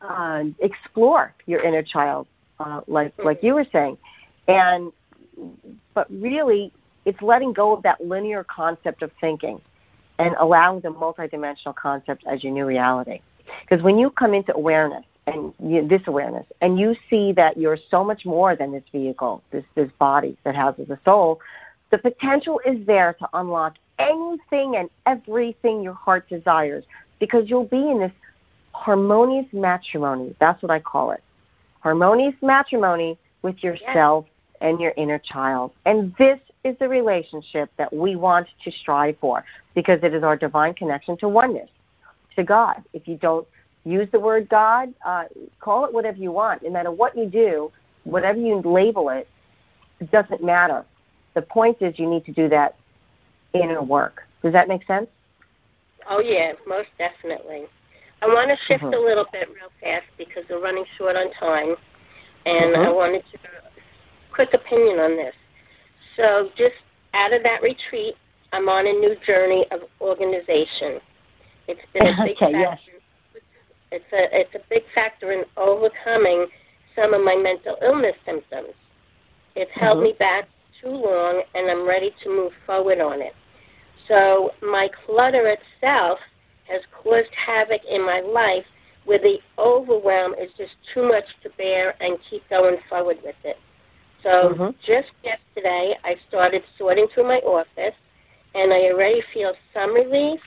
uh, explore your inner child, uh, like like mm-hmm. you were saying, and but really, it's letting go of that linear concept of thinking and allowing the multidimensional concept as your new reality. Because when you come into awareness and you, this awareness, and you see that you're so much more than this vehicle, this this body that houses a soul, the potential is there to unlock anything and everything your heart desires. Because you'll be in this harmonious matrimony. That's what I call it. Harmonious matrimony with yourself yes. and your inner child. And this is the relationship that we want to strive for because it is our divine connection to oneness, to God. If you don't use the word God, uh, call it whatever you want. No matter what you do, whatever you label it, it doesn't matter. The point is you need to do that inner work. Does that make sense? Oh, yeah, most definitely. I want to shift mm-hmm. a little bit real fast because we're running short on time, and mm-hmm. I wanted to quick opinion on this. So, just out of that retreat, I'm on a new journey of organization. It's been a [LAUGHS] big okay. Yes. It's a it's a big factor in overcoming some of my mental illness symptoms. It's held mm-hmm. me back too long, and I'm ready to move forward on it. So my clutter itself has caused havoc in my life where the overwhelm is just too much to bear and keep going forward with it. So mm-hmm. just yesterday, I started sorting through my office, and I already feel some relief.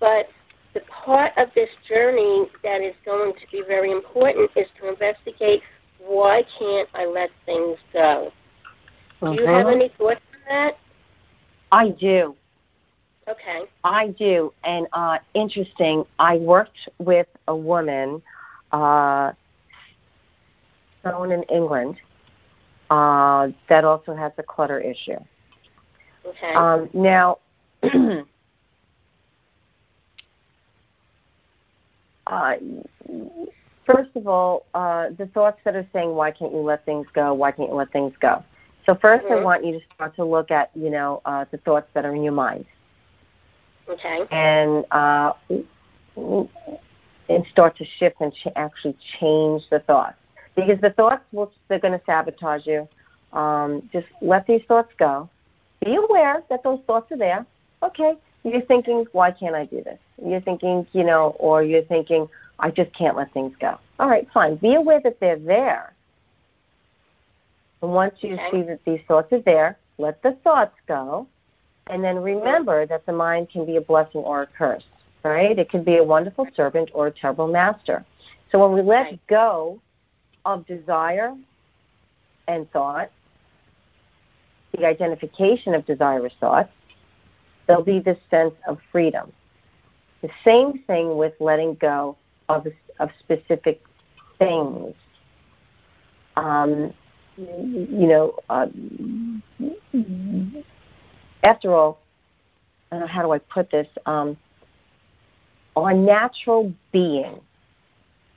But the part of this journey that is going to be very important is to investigate why can't I let things go. Do you have mm-hmm. any thoughts on that? I do. Okay. I do, and uh, interesting. I worked with a woman, uh, someone in England, uh, that also has a clutter issue. Okay. Um, now, [CLEARS THROAT] uh, first of all, uh, the thoughts that are saying, "Why can't you let things go? Why can't you let things go?" So 1st mm-hmm. I want you to start to look at, you know, uh, the thoughts that are in your mind. Okay. And uh, and start to shift and ch- actually change the thoughts because the thoughts will they're going to sabotage you. Um, just let these thoughts go. Be aware that those thoughts are there. Okay, you're thinking, why can't I do this? You're thinking, you know, or you're thinking, I just can't let things go. All right, fine. Be aware that they're there. And once you okay. see that these thoughts are there, let the thoughts go and then remember that the mind can be a blessing or a curse, right? It can be a wonderful servant or a terrible master. So when we let go of desire and thought, the identification of desirous thoughts, there'll be this sense of freedom. The same thing with letting go of, of specific things. Um, you know, uh, after all, uh, how do I put this? Um, our natural being,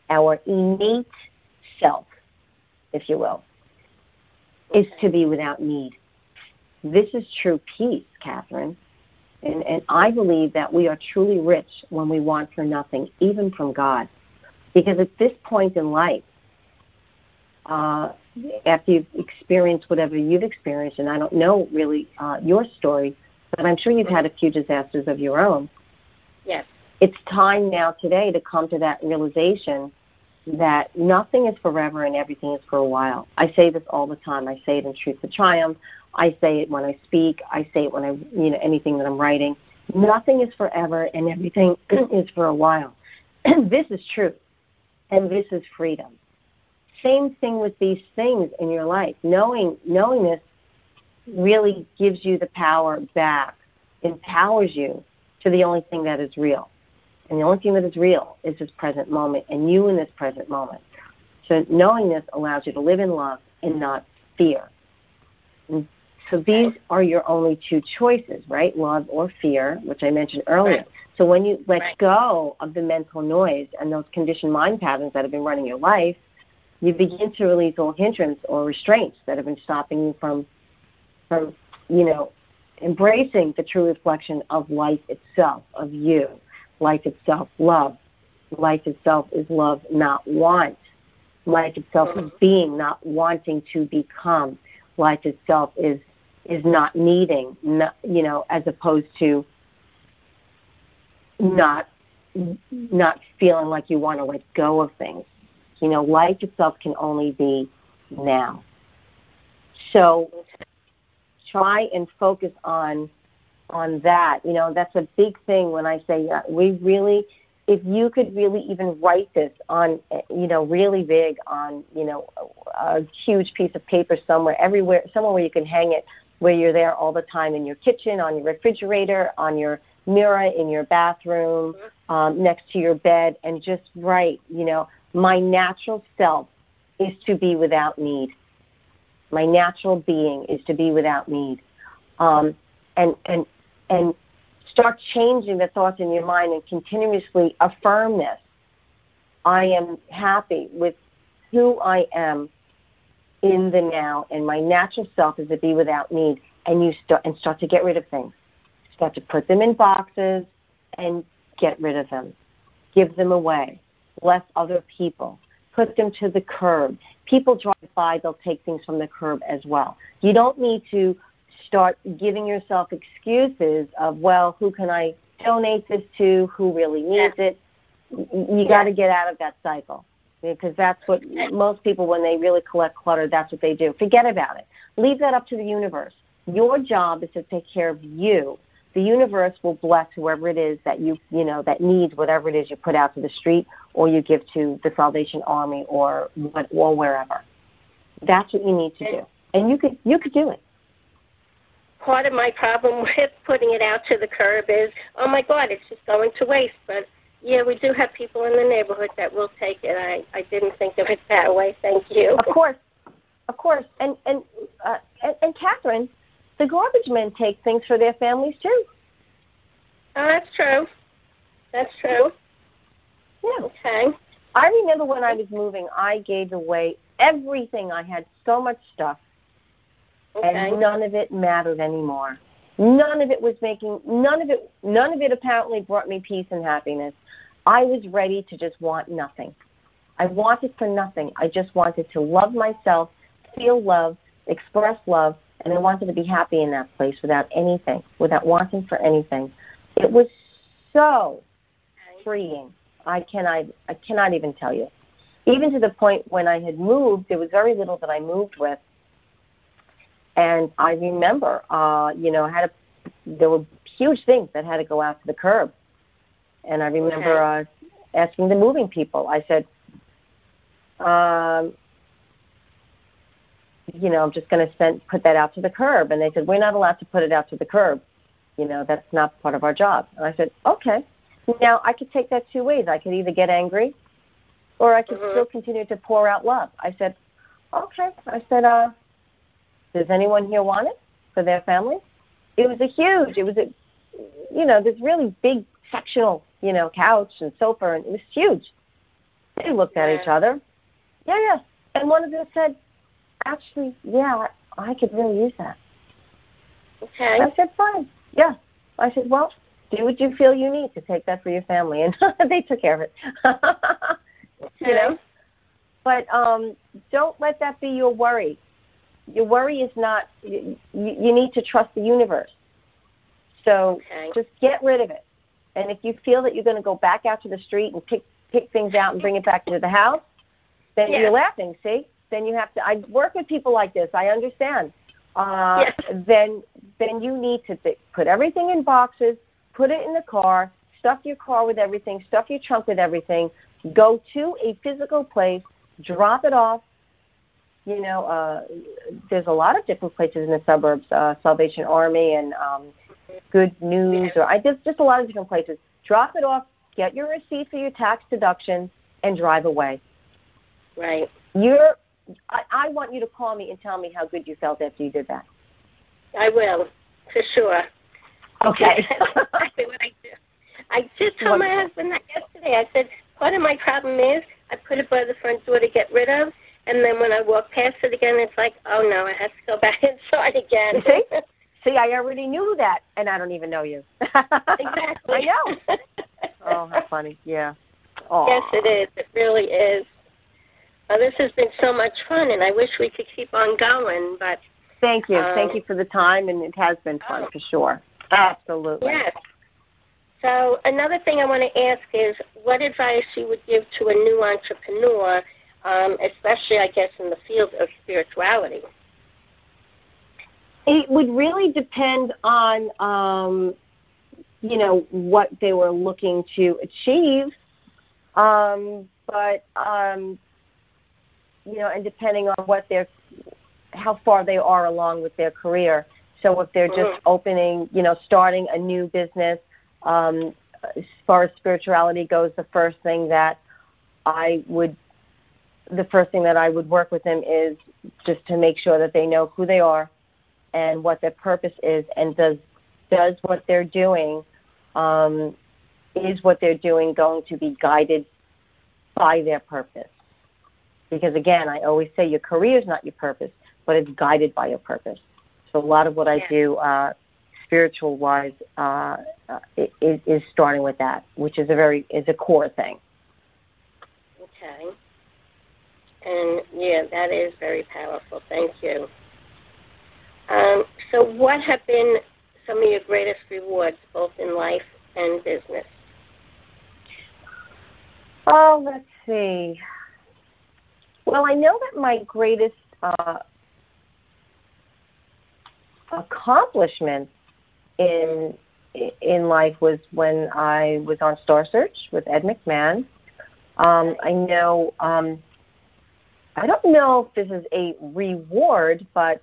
our innate self, if you will, is to be without need. This is true peace, Catherine. And, and I believe that we are truly rich when we want for nothing, even from God. Because at this point in life, uh, after you've experienced whatever you've experienced, and I don't know really uh, your story, but I'm sure you've had a few disasters of your own. Yes. It's time now today to come to that realization that nothing is forever and everything is for a while. I say this all the time. I say it in Truth to Triumph. I say it when I speak. I say it when I, you know, anything that I'm writing. Nothing is forever and everything [CLEARS THROAT] is for a while. [CLEARS THROAT] this is truth, and this is freedom same thing with these things in your life. Knowing knowing this really gives you the power back, empowers you to the only thing that is real. And the only thing that is real is this present moment and you in this present moment. So knowing this allows you to live in love and not fear. And so these are your only two choices, right? Love or fear, which I mentioned earlier. Right. So when you let right. go of the mental noise and those conditioned mind patterns that have been running your life, you begin to release all hindrance or restraints that have been stopping you from, from, you know, embracing the true reflection of life itself, of you. Life itself, love. Life itself is love, not want. Life itself is mm-hmm. being, not wanting to become. Life itself is is not needing, not, you know, as opposed to not not feeling like you want to let go of things. You know, life itself can only be now. So try and focus on on that. You know, that's a big thing when I say uh, we really if you could really even write this on you know really big on you know a huge piece of paper somewhere everywhere somewhere where you can hang it where you're there all the time in your kitchen on your refrigerator on your mirror in your bathroom um, next to your bed and just write you know my natural self is to be without need. My natural being is to be without need. Um, and and and start changing the thoughts in your mind and continuously affirm this. I am happy with who I am in the now, and my natural self is to be without need. And you start and start to get rid of things. Start to put them in boxes and get rid of them. Give them away. Bless other people. Put them to the curb. People drive by, they'll take things from the curb as well. You don't need to start giving yourself excuses of, well, who can I donate this to? Who really needs yeah. it? You got to get out of that cycle because that's what most people, when they really collect clutter, that's what they do. Forget about it. Leave that up to the universe. Your job is to take care of you. The universe will bless whoever it is that you, you know, that needs whatever it is you put out to the street or you give to the Salvation Army or or wherever. That's what you need to do, and you could you could do it part of my problem [LAUGHS] with putting it out to the curb is, oh my God, it's just going to waste. But yeah, we do have people in the neighborhood that will take it. I I didn't think of it that way. Thank you. Of course, of course, and and uh, and, and Catherine, the garbage men take things for their families too. Oh, that's true. That's true. Yeah. Okay. I remember when I was moving, I gave away everything. I had so much stuff Okay. And none of it mattered anymore. None of it was making none of it none of it apparently brought me peace and happiness. I was ready to just want nothing. I wanted for nothing. I just wanted to love myself, feel love, express love, and I wanted to be happy in that place without anything, without wanting for anything. It was so freeing. I cannot I cannot even tell you. Even to the point when I had moved, there was very little that I moved with and I remember, uh, you know, I had a, there were huge things that had to go out to the curb. And I remember okay. uh, asking the moving people, I said, um, you know, I'm just going to send put that out to the curb. And they said, we're not allowed to put it out to the curb. You know, that's not part of our job. And I said, okay. Now I could take that two ways. I could either get angry, or I could mm-hmm. still continue to pour out love. I said, okay. I said, uh, does anyone here want it for their family? It was a huge, it was a, you know, this really big sectional, you know, couch and sofa, and it was huge. They looked at each other. Yeah, yeah. And one of them said, actually, yeah, I could really use that. Okay. I said, fine. Yeah. I said, well, do what you feel you need to take that for your family. [LAUGHS] And [LAUGHS] they took care of it. [LAUGHS] okay. You know? But um, don't let that be your worry your worry is not you, you need to trust the universe so okay. just get rid of it and if you feel that you're going to go back out to the street and pick pick things out and bring it back into the house then yes. you're laughing see then you have to i work with people like this i understand uh, yes. then then you need to th- put everything in boxes put it in the car stuff your car with everything stuff your trunk with everything go to a physical place drop it off you know, uh, there's a lot of different places in the suburbs, uh, Salvation Army and um, Good News, or I just just a lot of different places. Drop it off, get your receipt for your tax deduction, and drive away. Right. You're. I, I want you to call me and tell me how good you felt after you did that. I will, for sure. Okay. [LAUGHS] exactly what I do. I did tell my husband that yesterday. I said, part of my problem is I put it by the front door to get rid of, and then when I walk past it again, it's like, oh no, I have to go [LAUGHS] back inside again. See? See, I already knew that, and I don't even know you. [LAUGHS] exactly. I know. [LAUGHS] oh, how funny! Yeah. Aww. Yes, it is. It really is. Well, this has been so much fun, and I wish we could keep on going, but. Thank you. Um, Thank you for the time, and it has been fun oh, for sure. Absolutely. Yes. So another thing I want to ask is, what advice you would give to a new entrepreneur, um, especially, I guess, in the field of spirituality? It would really depend on, um, you know, what they were looking to achieve, um, but um, you know, and depending on what their, how far they are along with their career. So if they're just mm-hmm. opening, you know, starting a new business, um, as far as spirituality goes, the first thing that I would, the first thing that I would work with them is just to make sure that they know who they are and what their purpose is, and does does what they're doing, um, is what they're doing going to be guided by their purpose? Because again, I always say your career is not your purpose, but it's guided by your purpose. So a lot of what I do, uh, spiritual wise, uh, uh, is, is starting with that, which is a very is a core thing. Okay. And yeah, that is very powerful. Thank you. Um, so, what have been some of your greatest rewards, both in life and business? Oh, let's see. Well, I know that my greatest uh, accomplishment in in life was when I was on Star Search with Ed McMahon. Um, I know. Um, I don't know if this is a reward, but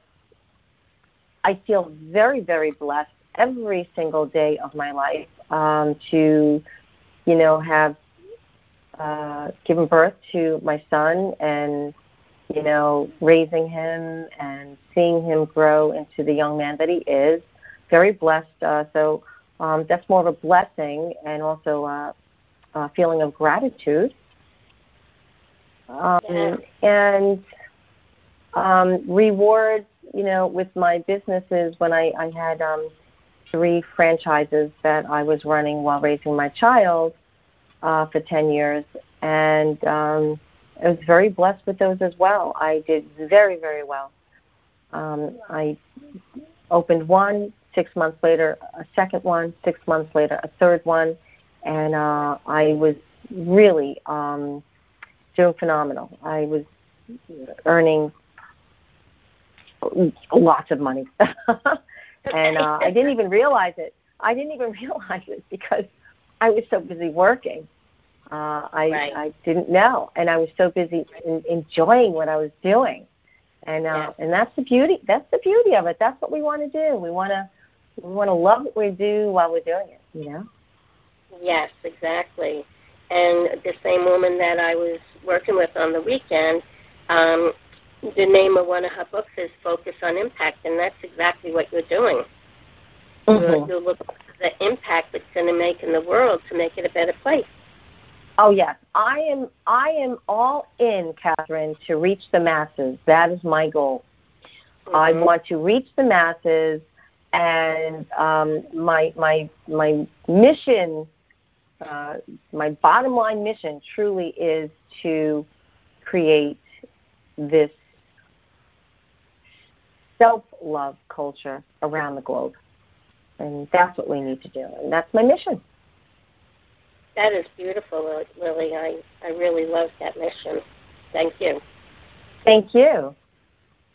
I feel very, very blessed every single day of my life um, to, you know, have uh, given birth to my son and you know raising him and seeing him grow into the young man that he is. Very blessed. Uh, so um, that's more of a blessing and also uh, a feeling of gratitude. Um, yeah. And um, rewards, you know, with my businesses when I, I had um, three franchises that I was running while raising my child uh, for 10 years, and um, I was very blessed with those as well. I did very, very well. Um, I opened one, six months later, a second one, six months later, a third one, and uh, I was really um, doing phenomenal. I was earning lots of money, [LAUGHS] and uh, I didn't even realize it. I didn't even [LAUGHS] realize it because I was so busy working. Uh, I right. I didn't know, and I was so busy in, enjoying what I was doing, and uh, and that's the beauty. That's the beauty of it. That's what we want to do. We want to we want to love what we do while we're doing it. You know. Yes, exactly. And the same woman that I was working with on the weekend, um, the name of one of her books is Focus on Impact, and that's exactly what you're doing. Mm-hmm. You're, looking for the impact it's going to make in the world to make it a better place. Oh yes, I am. I am all in, Catherine, to reach the masses. That is my goal. Mm-hmm. I want to reach the masses, and um, my my my mission, uh, my bottom line mission, truly is to create this self love culture around the globe, and that's what we need to do, and that's my mission. That is beautiful, Lily. I, I really love that mission. Thank you. Thank you.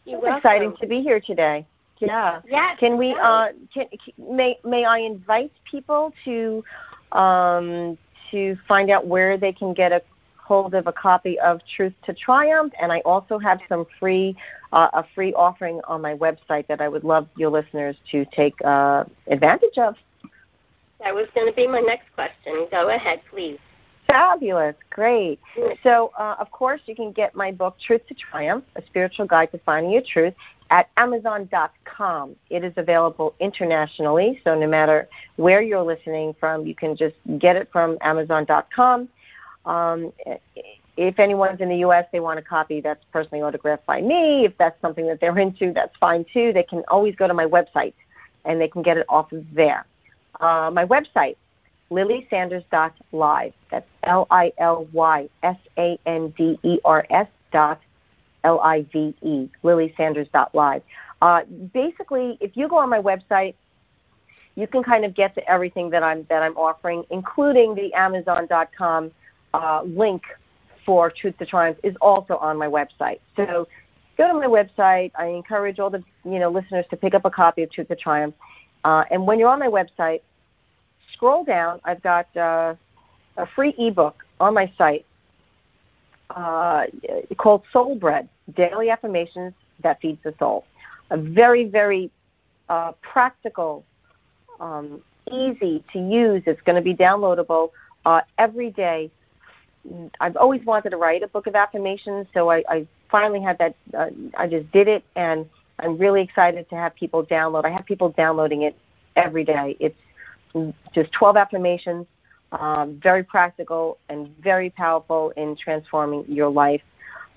You're it's exciting to be here today. Yeah. Yes. Can we? Uh, can, may May I invite people to um, to find out where they can get a hold of a copy of Truth to Triumph, and I also have some free uh, a free offering on my website that I would love your listeners to take uh, advantage of. That was going to be my next question. Go ahead, please. Fabulous. Great. So, uh, of course, you can get my book, Truth to Triumph A Spiritual Guide to Finding Your Truth, at Amazon.com. It is available internationally, so no matter where you're listening from, you can just get it from Amazon.com. Um, if anyone's in the U.S., they want a copy that's personally autographed by me. If that's something that they're into, that's fine too. They can always go to my website and they can get it off of there. Uh, my website, lilysanders.live. That's L I L Y S A N D E R S dot L I V E, lilysanders.live. Uh, basically, if you go on my website, you can kind of get to everything that I'm that I'm offering, including the Amazon.com uh, link for Truth to Triumph is also on my website. So go to my website. I encourage all the you know listeners to pick up a copy of Truth to Triumph. Uh, and when you're on my website, scroll down. I've got uh, a free ebook on my site uh, called Soul Bread: Daily Affirmations That Feeds the Soul. A very very uh, practical, um, easy to use. It's going to be downloadable uh, every day I've always wanted to write a book of affirmations, so I, I finally had that. Uh, I just did it, and I'm really excited to have people download. I have people downloading it every day. It's just 12 affirmations, um, very practical and very powerful in transforming your life.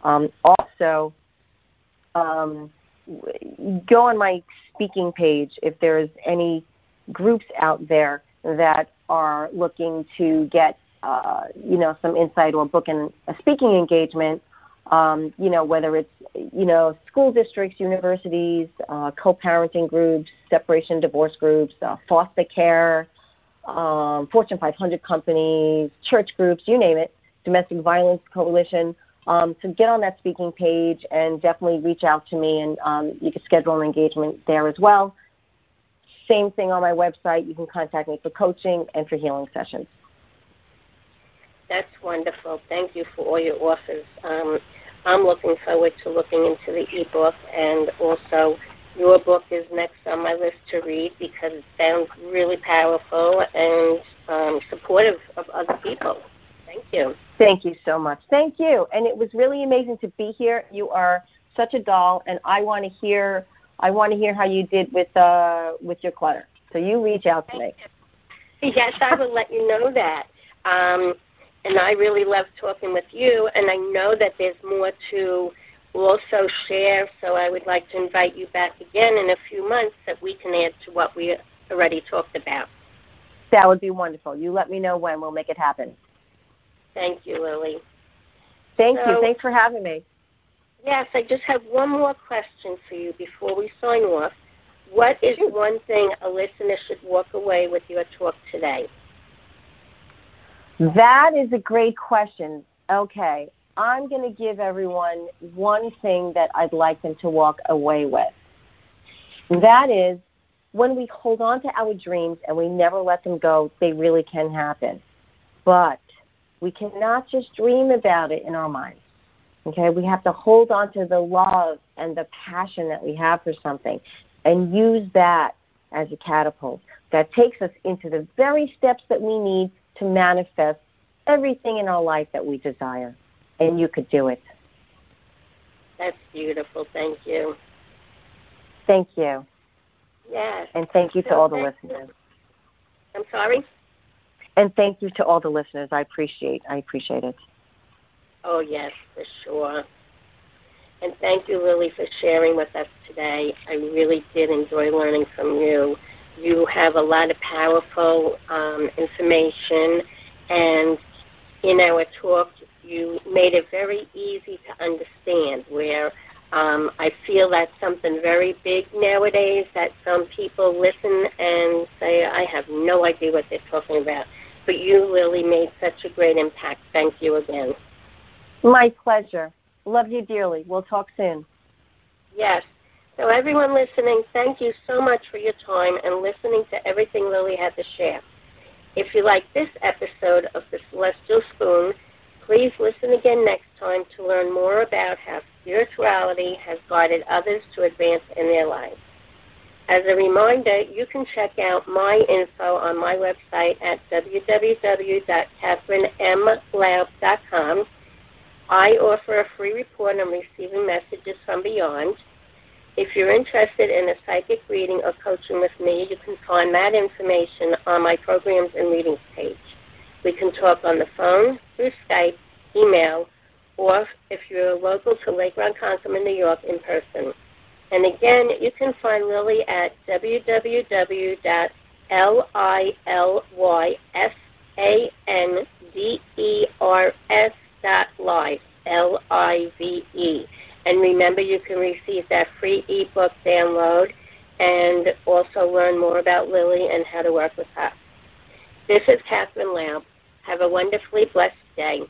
Um, also, um, go on my speaking page if there's any groups out there that are looking to get uh, you know, some insight or booking a speaking engagement, um, you know, whether it's, you know, school districts, universities, uh, co-parenting groups, separation divorce groups, uh, foster care, um, Fortune 500 companies, church groups, you name it, domestic violence coalition. Um, get on that speaking page and definitely reach out to me, and um, you can schedule an engagement there as well. Same thing on my website. You can contact me for coaching and for healing sessions. That's wonderful. Thank you for all your offers. Um, I'm looking forward to looking into the ebook, and also your book is next on my list to read because it sounds really powerful and um, supportive of other people. Thank you. Thank you so much. Thank you. And it was really amazing to be here. You are such a doll, and I want to hear. I want to hear how you did with uh, with your clutter. So you reach out to me. Yes, I will let you know that. Um, and I really love talking with you, and I know that there's more to also share, so I would like to invite you back again in a few months that we can add to what we already talked about. That would be wonderful. You let me know when. We'll make it happen. Thank you, Lily. Thank so, you. Thanks for having me. Yes, I just have one more question for you before we sign off. What is one thing a listener should walk away with your talk today? That is a great question. Okay, I'm going to give everyone one thing that I'd like them to walk away with. That is when we hold on to our dreams and we never let them go, they really can happen. But we cannot just dream about it in our minds. Okay, we have to hold on to the love and the passion that we have for something and use that as a catapult that takes us into the very steps that we need to manifest everything in our life that we desire. And you could do it. That's beautiful. Thank you. Thank you. Yes. And thank you to all the listeners. I'm sorry? And thank you to all the listeners. I appreciate I appreciate it. Oh yes, for sure. And thank you, Lily, for sharing with us today. I really did enjoy learning from you. You have a lot of powerful um, information, and in our talk, you made it very easy to understand. Where um, I feel that's something very big nowadays that some people listen and say, I have no idea what they're talking about. But you really made such a great impact. Thank you again. My pleasure. Love you dearly. We'll talk soon. Yes. So, everyone listening, thank you so much for your time and listening to everything Lily had to share. If you like this episode of The Celestial Spoon, please listen again next time to learn more about how spirituality has guided others to advance in their lives. As a reminder, you can check out my info on my website at www.catherinemlaub.com. I offer a free report on receiving messages from beyond. If you're interested in a psychic reading or coaching with me, you can find that information on my programs and readings page. We can talk on the phone, through Skype, email, or if you're local to Lake Ronkonkoma, New York, in person. And again, you can find Lily at www.lilysanders.live, L-I-V-E. And remember, you can receive that free ebook download and also learn more about Lily and how to work with her. This is Catherine Laub. Have a wonderfully blessed day.